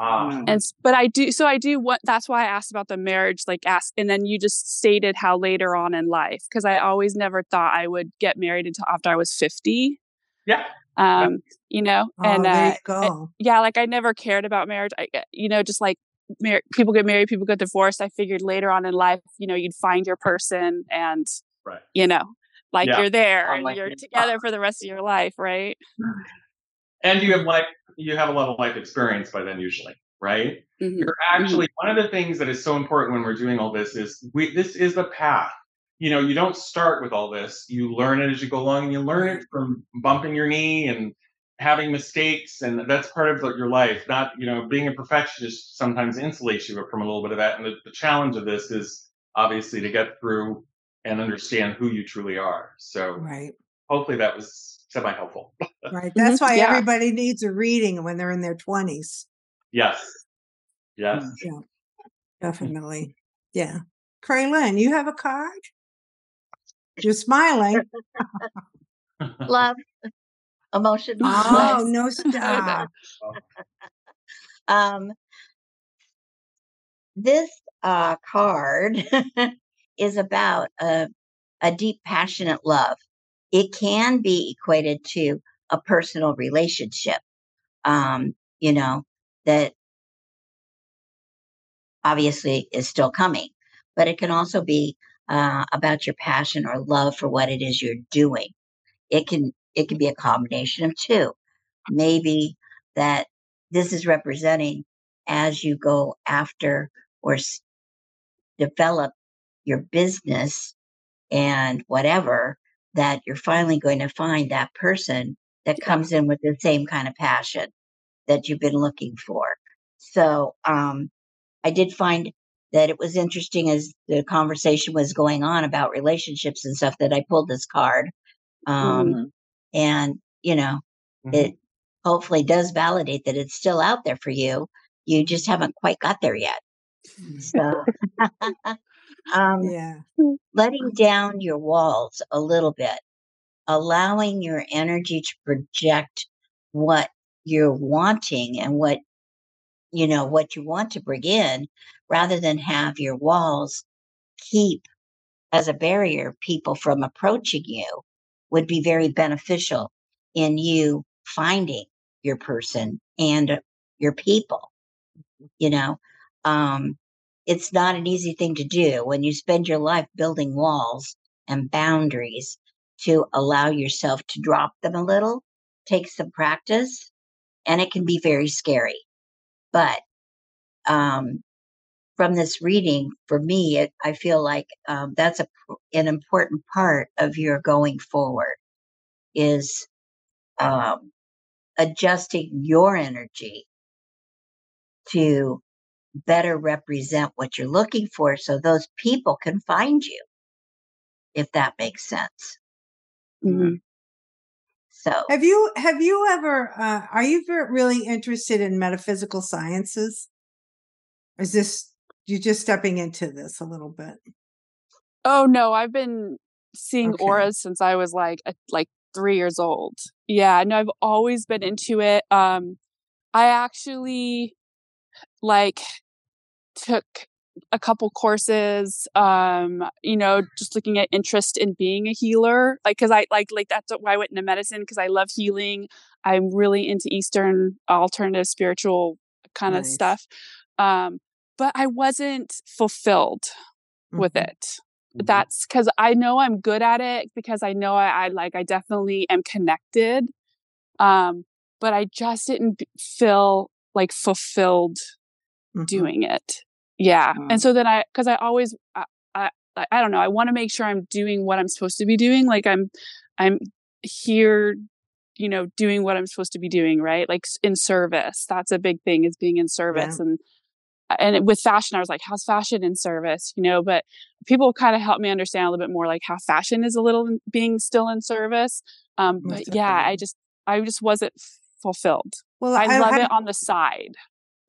Mm. And but I do so I do what that's why I asked about the marriage like ask and then you just stated how later on in life because I always never thought I would get married until after I was 50. yeah. Um, you know, Oh, and uh you yeah, like I never cared about marriage. I, uh, you know, just like mar- people get married, people get divorced. I figured later on in life, you know, you'd find your person and, Right. you know, like Yeah. you're there and my you're together for the rest of your life, right? [sighs] And you have like you have a lot of life experience by then usually, right? Mhm. You're actually one of the things that is so important when we're doing all this is we this is the path. You know, you don't start with all this. You learn it as you go along and you learn it from bumping your knee and having mistakes and that's part of your life. Not, you know, being a perfectionist sometimes insulates you from a little bit of that. And the, the challenge of this is obviously to get through and understand who you truly are. So Right. hopefully that was semi helpful. Right. [laughs] That's why Yeah. everybody needs a reading when they're in their 20s. yes. Yes. Yeah. Definitely. Yeah. Craelynn, you have a card? You're smiling. [laughs] Love, emotion. Oh, no [laughs] stop. [laughs] Um, this uh, card is about a, a deep, passionate love. It can be equated to a personal relationship, um, you know, that obviously is still coming, but it can also be uh, about your passion or love for what it is you're doing. It can it can be a combination of two. Maybe that this is representing as you go after or s- develop your business and whatever, that you're finally going to find that person that comes in with the same kind of passion that you've been looking for. So, um, I did find that it was interesting as the conversation was going on about relationships and stuff that I pulled this card. Um, Mhm. and you know, Mhm. it hopefully does validate that it's still out there for you. You just haven't quite got there yet. So, [laughs] [laughs] um, Yeah. letting down your walls a little bit, allowing your energy to project what you're wanting and what you know what you want to bring in rather than have your walls keep as a barrier people from approaching you would be very beneficial in you finding your person and your people you know? Um it's not an easy thing to do when you spend your life building walls and boundaries to allow yourself to drop them a little takes some practice and it can be very scary. But um from this reading for me it, i feel like um, that's a, an important part of your going forward is um, adjusting your energy to better represent what you're looking for so those people can find you if that makes sense Mhm. so Have you have you ever uh, are you really interested in metaphysical sciences? Is this you just stepping into this a little bit? Oh no, I've been seeing Okay. auras since I was like a, like three years old. Yeah, no, I've always been into it. Um, I actually like took a couple courses. Um, you know, just looking at interest in being a healer, like because I like like that's why I went into medicine because I love healing. I'm really into Eastern alternative spiritual kind of Nice. stuff. Um, but I wasn't fulfilled with Mhm. it that's because I know I'm good at it because I know I, I like I definitely am connected. Um, but I just didn't feel like fulfilled Mhm. doing it. Yeah, Mm. and so then I because I always I, I I I don't know I want to make sure I'm doing what I'm supposed to be doing. Like I'm I'm here, you know, doing what I'm supposed to be doing. Right, like in service. That's a big thing is being in service and and with fashion, I was like, how's fashion in service? You know, but people kind of helped me understand a little bit more like how fashion is a little being still in service. Um, but yeah, I just, I just wasn't fulfilled. Well, I, love I- it on the side.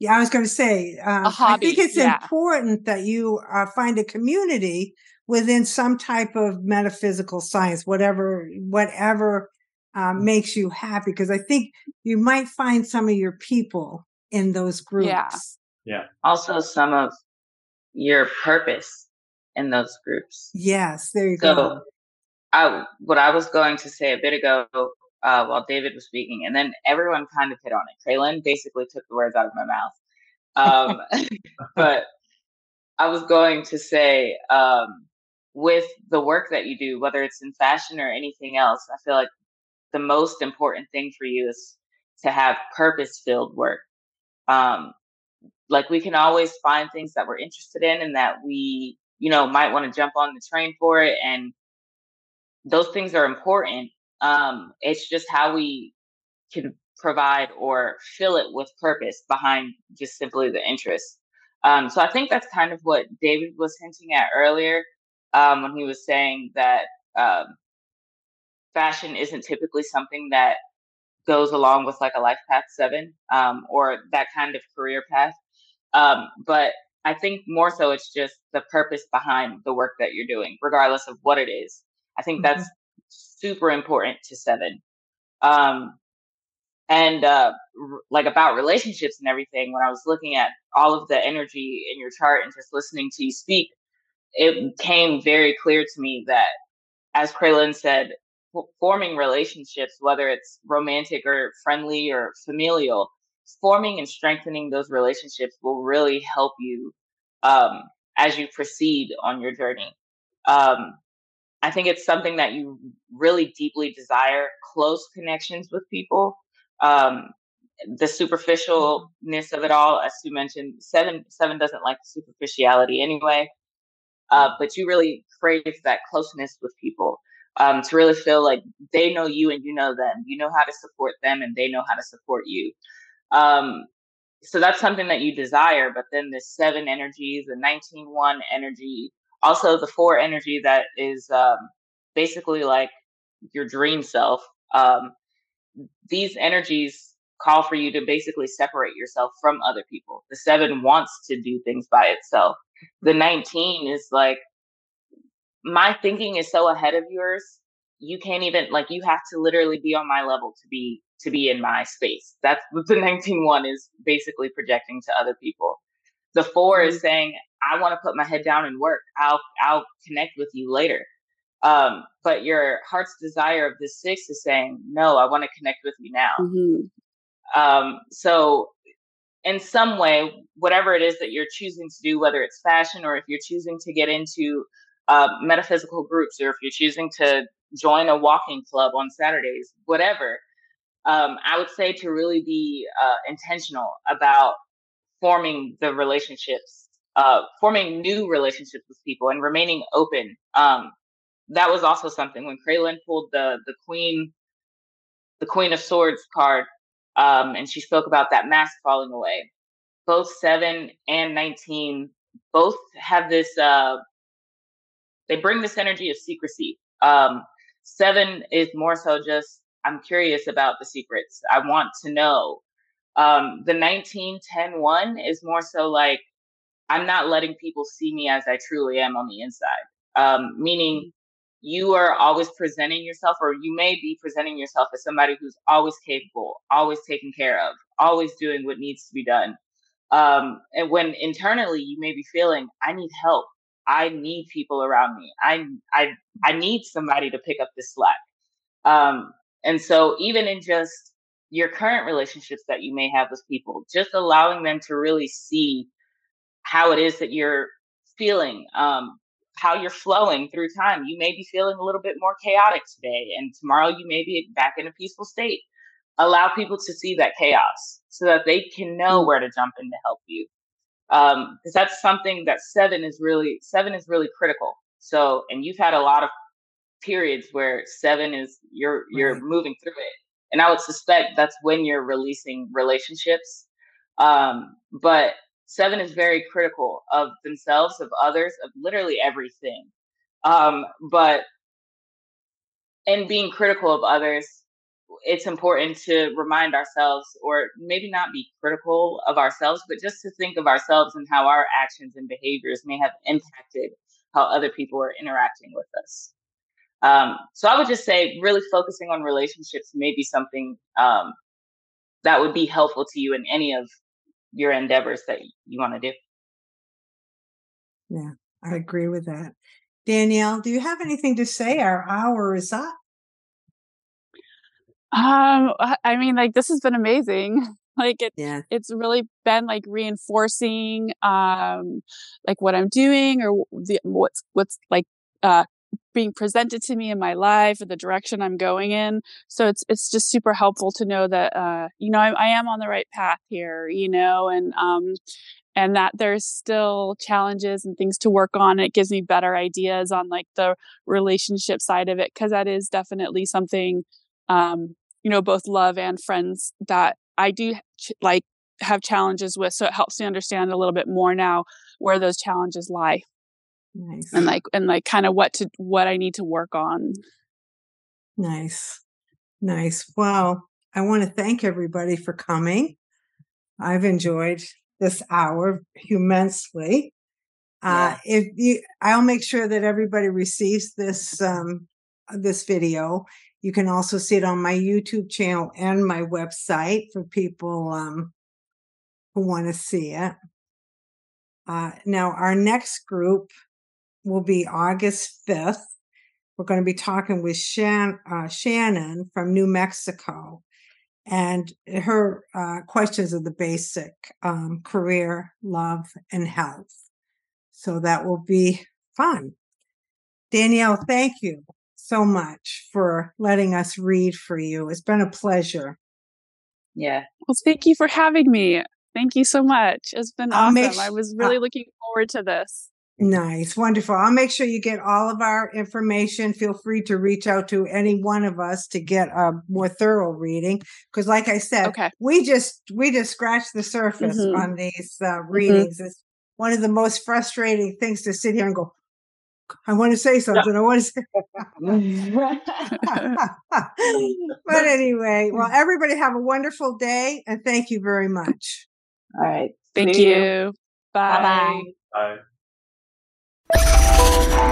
Yeah, I was going to say, um, I hobby, think it's yeah. important that you uh, find a community within some type of metaphysical science, whatever, whatever um, makes you happy. Because I think you might find some of your people in those groups. Yeah. Also, some of your purpose in those groups. Yes, there you So, go. I what I was going to say a bit ago uh, while David was speaking, and then everyone kind of hit on it. Craelynn basically took the words out of my mouth. Um, [laughs] but I was going to say, um, with the work that you do, whether it's in fashion or anything else, I feel like the most important thing for you is to have purpose filled work. Um, like we can always find things that we're interested in and that we, you know, might want to jump on the train for it. And those things are important. Um, it's just how we can provide or fill it with purpose behind just simply the interest. Um, so I think that's kind of what David was hinting at earlier um, when he was saying that um, fashion isn't typically something that goes along with like a life path seven um, or that kind of career path. Um, but I think more so it's just the purpose behind the work that you're doing, regardless of what it is. I think that's super important to seven. Um, and uh, r- like about relationships and everything, when I was looking at all of the energy in your chart and just listening to you speak, it came very clear to me that, as Craelynn said, forming relationships, whether it's romantic or friendly or familial, forming and strengthening those relationships will really help you um, as you proceed on your journey. Um, I think it's something that you really deeply desire close connections with people. Um, the superficialness of it all, as you mentioned, seven seven doesn't like superficiality anyway. Uh, but you really crave that closeness with people um, to really feel like they know you and you know them. You know how to support them and they know how to support you. Um, so that's something that you desire. But then the seven energies, the 19 1 energy, also the four energy that is um, basically like your dream self. Um, these energies call for you to basically separate yourself from other people. The seven wants to do things by itself. The 19 is like, my thinking is so ahead of yours. You can't even like you have to literally be on my level to be to be in my space. That's what [laughs] the 19 one is basically projecting to other people. The 4 is mm-hmm. saying, I want to put my head down and work. I'll I'll connect with you later. Um, but your heart's desire of the six is saying, no, I want to connect with you now. Mm-hmm. Um, so in some way, whatever it is that you're choosing to do, whether it's fashion or if you're choosing to get into uh, metaphysical groups or if you're choosing to join a walking club on Saturdays, whatever, um, I would say to really be uh, intentional about forming the relationships, uh, forming new relationships with people and remaining open. Um, that was also something when Craelynn pulled the the Queen, the Queen of Swords card, um, and she spoke about that mask falling away. Both seven and nineteen both have this. Uh, they bring this energy of secrecy. Um, seven is more so just I'm curious about the secrets. I want to know. Um, the 1910 one is more so like I'm not letting people see me as I truly am on the inside. Um, meaning you are always presenting yourself, or you may be presenting yourself as somebody who's always capable, always taken care of, always doing what needs to be done. Um, and when internally you may be feeling, I need help. I need people around me. I I I need somebody to pick up the slack. Um, and so even in just your current relationships that you may have with people, just allowing them to really see how it is that you're feeling, um, how you're flowing through time. You may be feeling a little bit more chaotic today, and tomorrow you may be back in a peaceful state. Allow people to see that chaos so that they can know where to jump in to help you. Because um, that's something that seven is really seven is really critical. So, and you've had a lot of periods where seven is you're you're right. moving through it, and I would suspect that's when you're releasing relationships. Um, but seven is very critical of themselves, of others, of literally everything. Um, but in being critical of others, it's important to remind ourselves, or maybe not be critical of ourselves, but just to think of ourselves and how our actions and behaviors may have impacted how other people are interacting with us. Um, so I would just say, really focusing on relationships may be something um, that would be helpful to you in any of your endeavors that you want to do. Yeah, I agree with that. Danelle, do you have anything to say? Our hour is up. Um, I mean, like this has been amazing. [laughs] Like it, yeah. it's really been like reinforcing, um, like what I'm doing or the, what's what's like uh being presented to me in my life or the direction I'm going in. So it's it's just super helpful to know that uh, you know I, I am on the right path here, you know, and um, and that there's still challenges and things to work on. It gives me better ideas on like the relationship side of it because that is definitely something, um, you know, both love and friends that I do ch- like have challenges with. So it helps me understand a little bit more now where those challenges lie. Nice. And like and like kind of what to what I need to work on. Nice. Nice. Well, I want to thank everybody for coming. I've enjoyed this hour immensely. Uh, if you, I'll make sure that everybody receives this um, this video. You can also see it on my YouTube channel and my website for people um, who want to see it. Uh, now, our next group will be August 5th. We're going to be talking with Shan, uh, Shannon from New Mexico. And her uh, questions are the basic um, career, love, and health. So that will be fun. Danelle, thank you so much for letting us read for you. It's been a pleasure. Yeah. Well, thank you for having me. Thank you so much. It's been I'll awesome. I sh- was uh, really looking forward to this. Nice, wonderful. I'll make sure you get all of our information. Feel free to reach out to any one of us to get a more thorough reading. Because, like I said, Okay. we just we just scratched the surface Mhm. on these uh, readings. It's one of the most frustrating things to sit here and go. I want to say something. I want to say. [laughs] [laughs] but anyway, well, [laughs] everybody have a wonderful day and thank you very much. All right. Thank See you. Bye. Bye-bye. Bye.